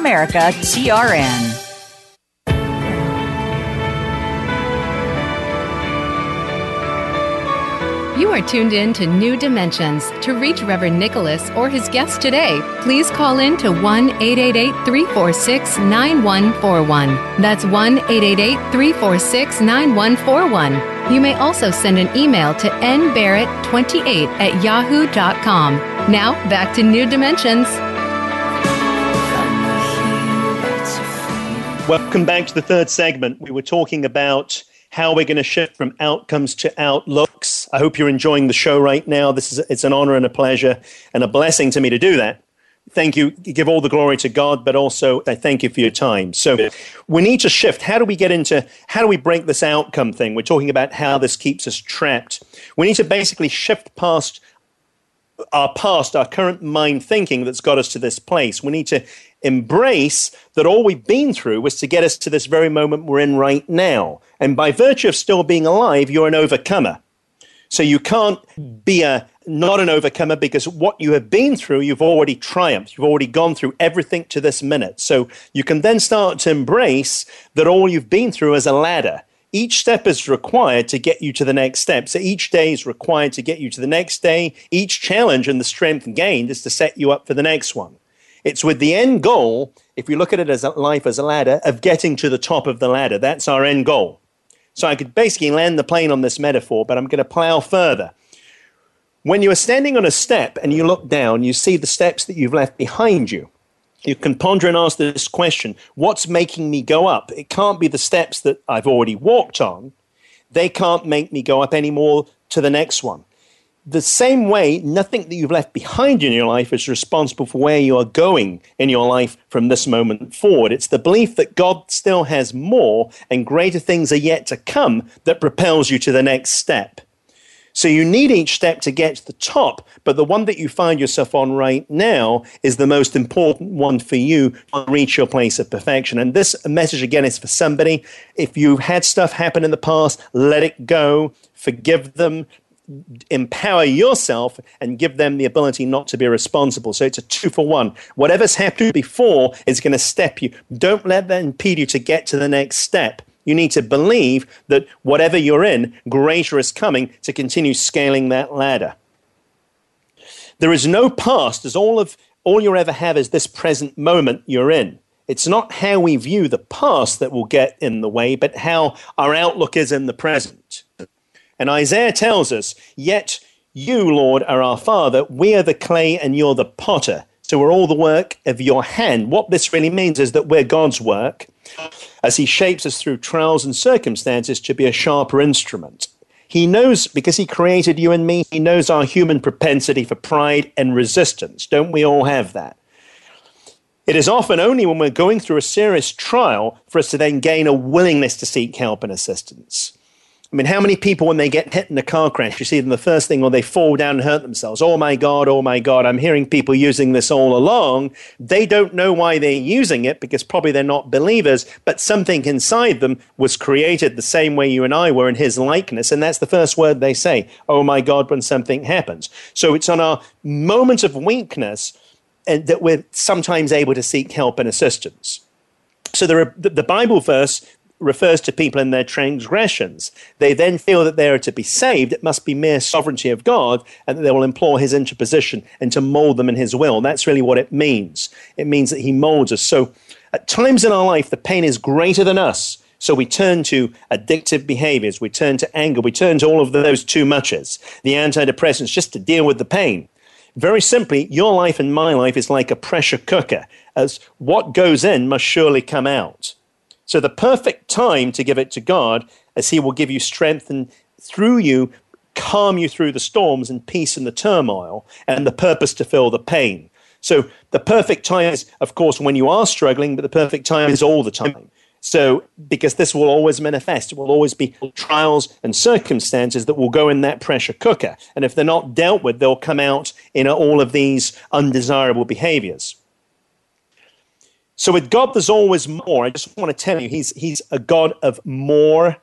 You are tuned in to New Dimensions. To reach Reverend Nicholas or his guest today, please call in to 1 888 346 9141. That's 1 888 346 9141. You may also send an email to nbarrett28 at yahoo.com. Now, back to New Dimensions. Welcome back to the third segment. We were talking about how we're going to shift from outcomes to outlooks. I hope you're enjoying the show right now. This is it's an honor and a pleasure and a blessing to me to do that. Thank you. Give all the glory to God, but also I thank you for your time. So we need to shift. How do we get into how do we break this outcome thing? We're talking about how this keeps us trapped. We need to basically shift past our past, our current mind thinking that's got us to this place. We need to embrace that all we've been through was to get us to this very moment we're in right now. And by virtue of still being alive, you're an overcomer. So you can't be a not an overcomer because what you have been through, you've already triumphed. You've already gone through everything to this minute. So you can then start to embrace that all you've been through is a ladder. Each step is required to get you to the next step. So each day is required to get you to the next day. Each challenge and the strength gained is to set you up for the next one. It's with the end goal, if you look at it as life as a ladder, of getting to the top of the ladder. That's our end goal. So I could basically land the plane on this metaphor, but I'm going to plow further. When you are standing on a step and you look down, you see the steps that you've left behind you. You can ponder and ask this question What's making me go up? It can't be the steps that I've already walked on. They can't make me go up anymore to the next one the same way, nothing that you've left behind in your life is responsible for where you are going in your life from this moment forward. It's the belief that God still has more and greater things are yet to come that propels you to the next step. So you need each step to get to the top, but the one that you find yourself on right now is the most important one for you to reach your place of perfection. And this message again is for somebody. If you've had stuff happen in the past, let it go, forgive them, empower yourself and give them the ability not to be responsible. So it's a two for one. Whatever's happened before is going to step you. Don't let that impede you to get to the next step. You need to believe that whatever you're in, greater is coming to continue scaling that ladder. There is no past, as all of all you ever have is this present moment you're in. It's not how we view the past that will get in the way, but how our outlook is in the present. And Isaiah tells us, Yet you, Lord, are our Father. We are the clay and you're the potter. So we're all the work of your hand. What this really means is that we're God's work as He shapes us through trials and circumstances to be a sharper instrument. He knows, because He created you and me, He knows our human propensity for pride and resistance. Don't we all have that? It is often only when we're going through a serious trial for us to then gain a willingness to seek help and assistance. I mean, how many people, when they get hit in a car crash, you see them the first thing, or they fall down and hurt themselves? Oh my God, oh my God. I'm hearing people using this all along. They don't know why they're using it because probably they're not believers, but something inside them was created the same way you and I were in his likeness. And that's the first word they say, oh my God, when something happens. So it's on our moment of weakness and that we're sometimes able to seek help and assistance. So there are, the Bible verse refers to people and their transgressions. They then feel that they are to be saved. It must be mere sovereignty of God, and that they will implore His interposition and to mold them in His will. That's really what it means. It means that He molds us. So, at times in our life, the pain is greater than us. So we turn to addictive behaviors, we turn to anger, we turn to all of those too muches, the antidepressants, just to deal with the pain. Very simply, your life and my life is like a pressure cooker, as what goes in must surely come out. So the perfect time to give it to God, as He will give you strength and through you calm you through the storms and peace in the turmoil, and the purpose to fill the pain. So the perfect time is, of course, when you are struggling, but the perfect time is all the time. So, because this will always manifest, it will always be trials and circumstances that will go in that pressure cooker. And if they're not dealt with, they'll come out in all of these undesirable behaviors. So with God, there's always more. I just want to tell you, he's, he's a God of more.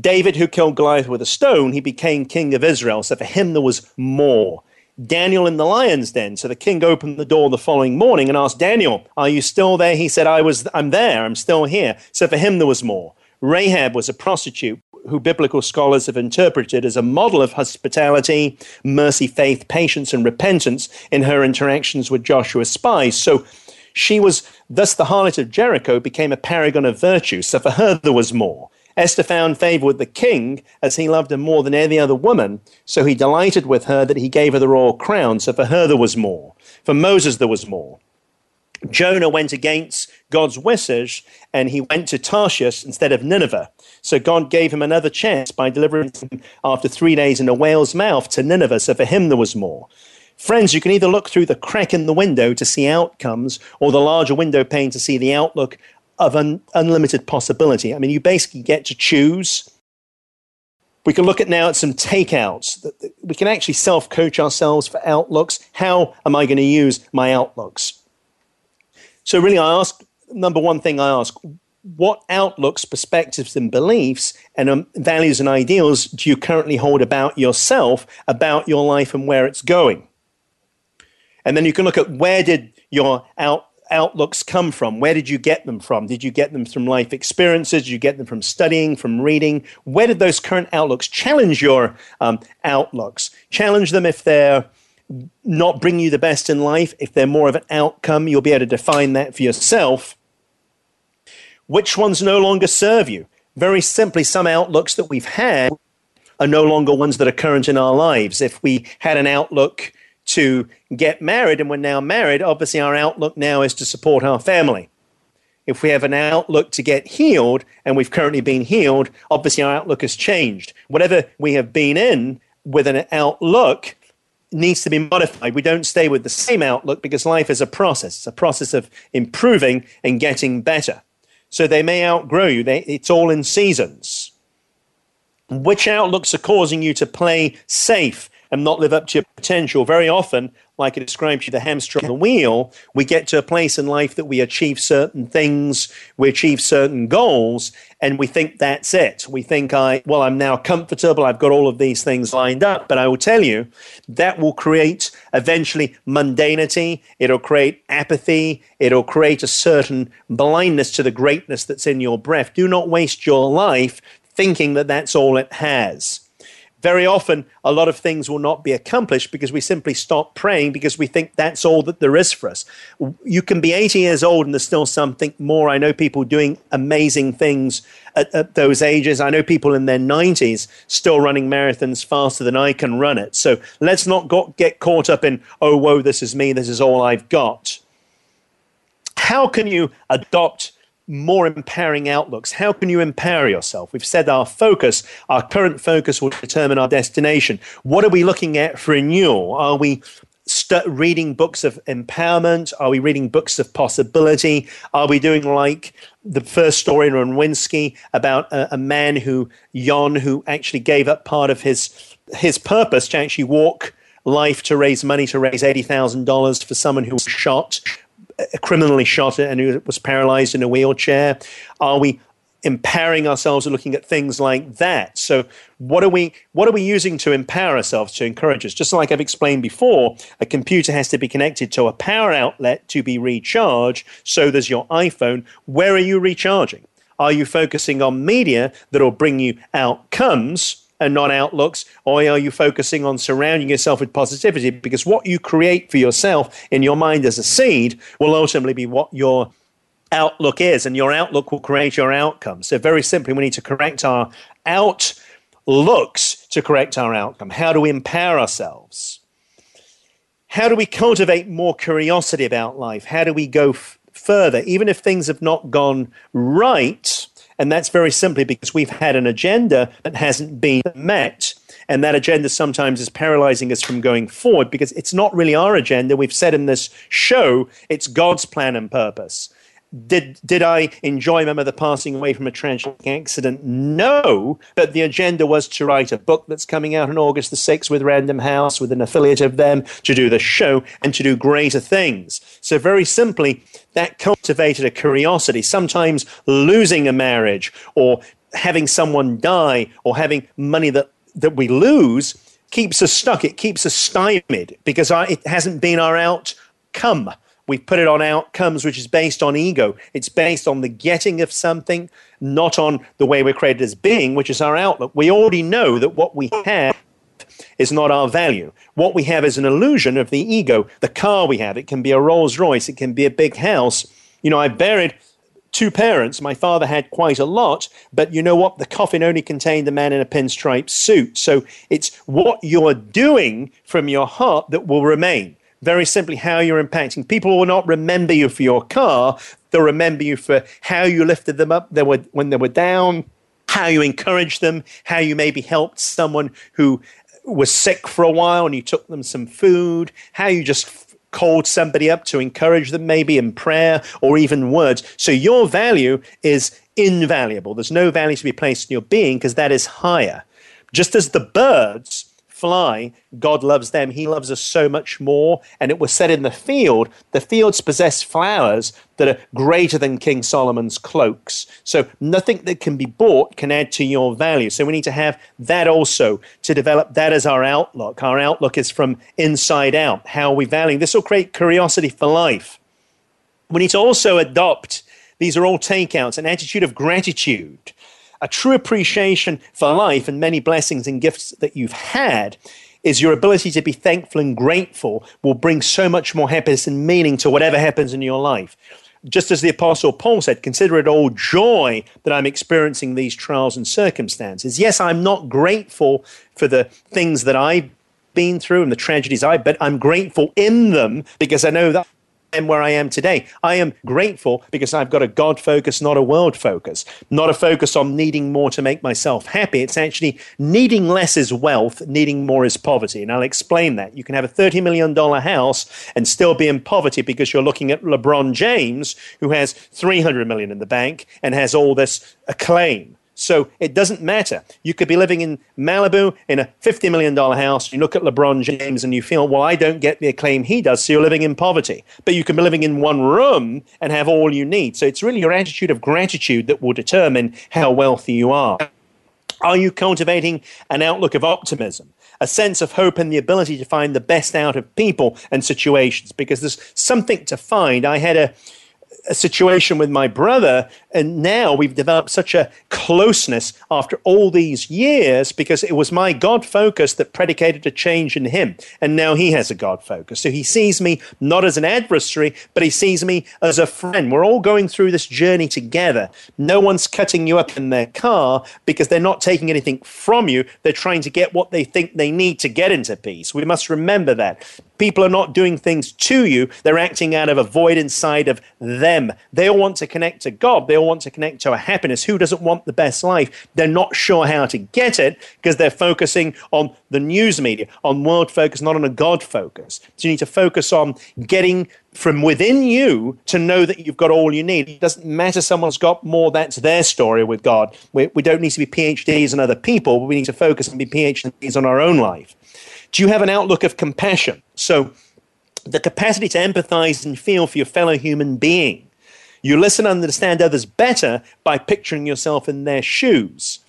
David, who killed Goliath with a stone, he became king of Israel. So for him, there was more. Daniel in the lion's den. So the king opened the door the following morning and asked Daniel, "Are you still there?" He said, "I was. I'm there. I'm still here." So for him, there was more. Rahab was a prostitute who biblical scholars have interpreted as a model of hospitality, mercy, faith, patience, and repentance in her interactions with Joshua's spies. So she was, thus, the harlot of Jericho became a paragon of virtue. So for her, there was more. Esther found favor with the king as he loved her more than any other woman. So he delighted with her that he gave her the royal crown. So for her, there was more. For Moses, there was more. Jonah went against God's wishes and he went to Tarshish instead of Nineveh. So God gave him another chance by delivering him after three days in a whale's mouth to Nineveh. So for him, there was more. Friends, you can either look through the crack in the window to see outcomes or the larger window pane to see the outlook of an unlimited possibility. I mean, you basically get to choose. We can look at now at some takeouts. We can actually self coach ourselves for outlooks. How am I going to use my outlooks? So, really, I ask number one thing I ask what outlooks, perspectives, and beliefs and um, values and ideals do you currently hold about yourself, about your life, and where it's going? And then you can look at where did your out, outlooks come from? Where did you get them from? Did you get them from life experiences? Did you get them from studying, from reading? Where did those current outlooks challenge your um, outlooks? Challenge them if they're not bringing you the best in life. If they're more of an outcome, you'll be able to define that for yourself. Which ones no longer serve you? Very simply, some outlooks that we've had are no longer ones that are current in our lives. If we had an outlook to get married and we're now married, obviously our outlook now is to support our family. If we have an outlook to get healed and we've currently been healed, obviously our outlook has changed. Whatever we have been in with an outlook needs to be modified. We don't stay with the same outlook because life is a process. It's a process of improving and getting better. So they may outgrow you. They, it's all in seasons. Which outlooks are causing you to play safe and not live up to your potential. Very often, like I described to you, the hamster on the wheel, we get to a place in life that we achieve certain things, we achieve certain goals, and we think that's it. We think, I, well, I'm now comfortable, I've got all of these things lined up. But I will tell you, that will create eventually mundanity, it'll create apathy, it'll create a certain blindness to the greatness that's in your breath. Do not waste your life thinking that that's all it has very often a lot of things will not be accomplished because we simply stop praying because we think that's all that there is for us. You can be 80 years old and there's still something more. I know people doing amazing things at, at those ages. I know people in their 90s still running marathons faster than I can run it. So let's not go, get caught up in, oh, whoa, this is me, this is all I've got. How can you adopt? More empowering outlooks. How can you empower yourself? We've said our focus, our current focus will determine our destination. What are we looking at for renewal? Are we st- reading books of empowerment? Are we reading books of possibility? Are we doing like the first story in Renowitzky about a, a man who, Jon, who actually gave up part of his his purpose to actually walk life to raise money to raise $80,000 for someone who was shot criminally shot and who was paralyzed in a wheelchair? Are we empowering ourselves looking at things like that? So what are we what are we using to empower ourselves to encourage us? Just like i've explained before a computer has to be connected to a power outlet to be recharged. So there's your iphone. Where are you recharging? Are you focusing on media that will bring you outcomes and not outlooks? Or are you focusing on surrounding yourself with positivity? Because what you create for yourself in your mind as a seed will ultimately be what your outlook is, and your outlook will create your outcome. So, very simply, we need to correct our outlooks to correct our outcome. How do we empower ourselves? How do we cultivate more curiosity about life? How do we go f- further? Even if things have not gone right, and that's very simply because we've had an agenda that hasn't been met. And that agenda sometimes is paralyzing us from going forward because it's not really our agenda. We've said in this show, it's God's plan and purpose. Did did I enjoy my mother passing away from a tragic accident? No, but the agenda was to write a book that's coming out on August the 6th with Random House, with an affiliate of them, to do the show and to do greater things. So very simply, that cultivated a curiosity. Sometimes losing a marriage or having someone die or having money that, that we lose keeps us stuck. It keeps us stymied because our, it hasn't been our outcome we put it on outcomes, which is based on ego. It's based on the getting of something, not on the way we're created as being, which is our outlook. We already know that what we have is not our value. What we have is an illusion of the ego. The car we have, it can be a Rolls Royce, it can be a big house. You know, I buried two parents. My father had quite a lot, but you know what? The coffin only contained a man in a pinstripe suit. So it's what you're doing from your heart that will remain. Very simply, how you're impacting. People will not remember you for your car, they'll remember you for how you lifted them up they were, when they were down, how you encouraged them, how you maybe helped someone who was sick for a while and you took them some food, how you just called somebody up to encourage them, maybe in prayer or even words. So your value is invaluable. There's no value to be placed in your being because that is higher. Just as the birds fly, God loves them. He loves us so much more. And it was said in the field, the fields possess flowers that are greater than King Solomon's cloaks. So nothing that can be bought can add to your value. So we need to have that also to develop that as our outlook. Our outlook is from inside out, how we value. This will create curiosity for life. We need to also adopt, these are all takeouts, an attitude of gratitude a true appreciation for life and many blessings and gifts that you've had is your ability to be thankful and grateful will bring so much more happiness and meaning to whatever happens in your life. Just as the Apostle Paul said, consider it all joy that I'm experiencing these trials and circumstances. Yes, I'm not grateful for the things that I've been through and the tragedies I've but I'm grateful in them because I know that am where I am today. I am grateful because I've got a God focus, not a world focus, not a focus on needing more to make myself happy. It's actually needing less is wealth, needing more is poverty. And I'll explain that. You can have a $30 million house and still be in poverty because you're looking at LeBron James, who has 300 million in the bank and has all this acclaim. So it doesn't matter. You could be living in Malibu in a $50 million house. You look at LeBron James and you feel, well, I don't get the acclaim he does. So you're living in poverty. But you can be living in one room and have all you need. So it's really your attitude of gratitude that will determine how wealthy you are. Are you cultivating an outlook of optimism? a sense of hope and the ability to find the best out of people and situations because there's something to find. I had a a situation with my brother, and now we've developed such a closeness after all these years because it was my God focus that predicated a change in him. And now he has a God focus. So he sees me not as an adversary, but he sees me as a friend. We're all going through this journey together. No one's cutting you up in their car because they're not taking anything from you. They're trying to get what they think they need to get into peace. We must remember that. People are not doing things to you, they're acting out of a void inside of them. They all want to connect to God, they all want to connect to a happiness. Who doesn't want the best life? They're not sure how to get it because they're focusing on the news media, on world focus, not on a God focus. So you need to focus on getting from within you to know that you've got all you need. It doesn't matter someone's got more, that's their story with God. We, we don't need to be PhDs on other people, but we need to focus and be PhDs on our own life. Do you have an outlook of compassion? So, the capacity to empathize and feel for your fellow human being. You listen and understand others better by picturing yourself in their shoes.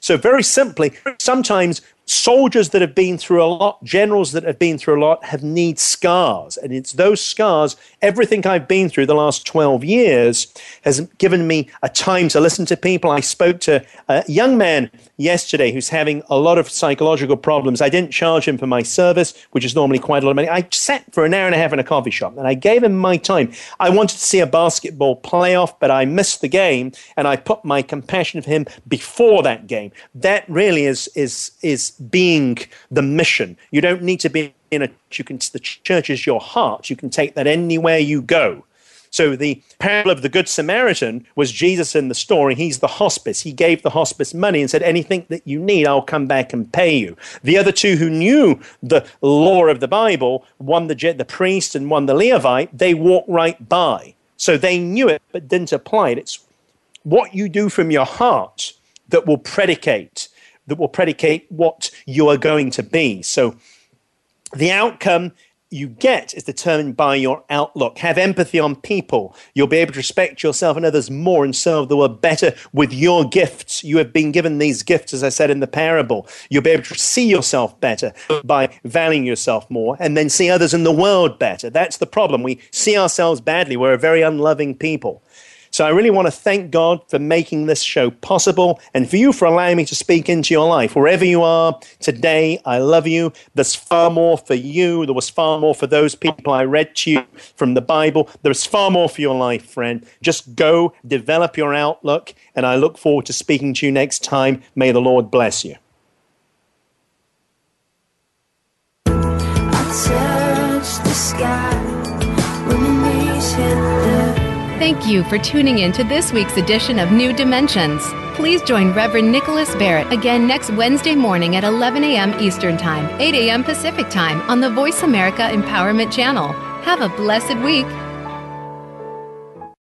So, very simply, sometimes soldiers that have been through a lot, generals that have been through a lot, have need scars. And it's those scars, everything I've been through the last 12 years has given me a time to listen to people. I spoke to a young man yesterday who's having a lot of psychological problems. I didn't charge him for my service, which is normally quite a lot of money. I sat for an hour and a half in a coffee shop and I gave him my time. I wanted to see a basketball playoff, but I missed the game and I put my compassion for him before that game. That really is, is, is being the mission. You don't need to be in a you can the church is your heart. You can take that anywhere you go. So the parable of the Good Samaritan was Jesus in the story. He's the hospice. He gave the hospice money and said, Anything that you need, I'll come back and pay you. The other two who knew the law of the Bible, one the, the priest and one the Levite, they walked right by. So they knew it but didn't apply it. It's what you do from your heart that will predicate that will predicate what you are going to be. So the outcome you get is determined by your outlook. Have empathy on people. You'll be able to respect yourself and others more and serve the world better with your gifts. You have been given these gifts, as I said in the parable. You'll be able to see yourself better by valuing yourself more and then see others in the world better. That's the problem. We see ourselves badly. We're a very unloving people. So I really want to thank God for making this show possible and for you for allowing me to speak into your life. Wherever you are today, I love you. There's far more for you. There was far more for those people I read to you from the Bible. There's far more for your life, friend. Just go, develop your outlook, and I look forward to speaking to you next time. May the Lord bless you. touch the sky Thank you for tuning in to this week's edition of New Dimensions. Please join Reverend Nicholas Barrett again next Wednesday morning at 11 a.m. Eastern Time, 8 a.m. Pacific Time on the Voice America Empowerment Channel. Have a blessed week.